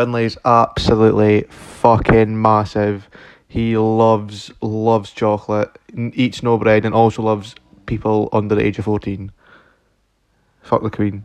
Finlay's absolutely fucking massive. He loves loves chocolate, eats no bread, and also loves people under the age of fourteen. Fuck the Queen.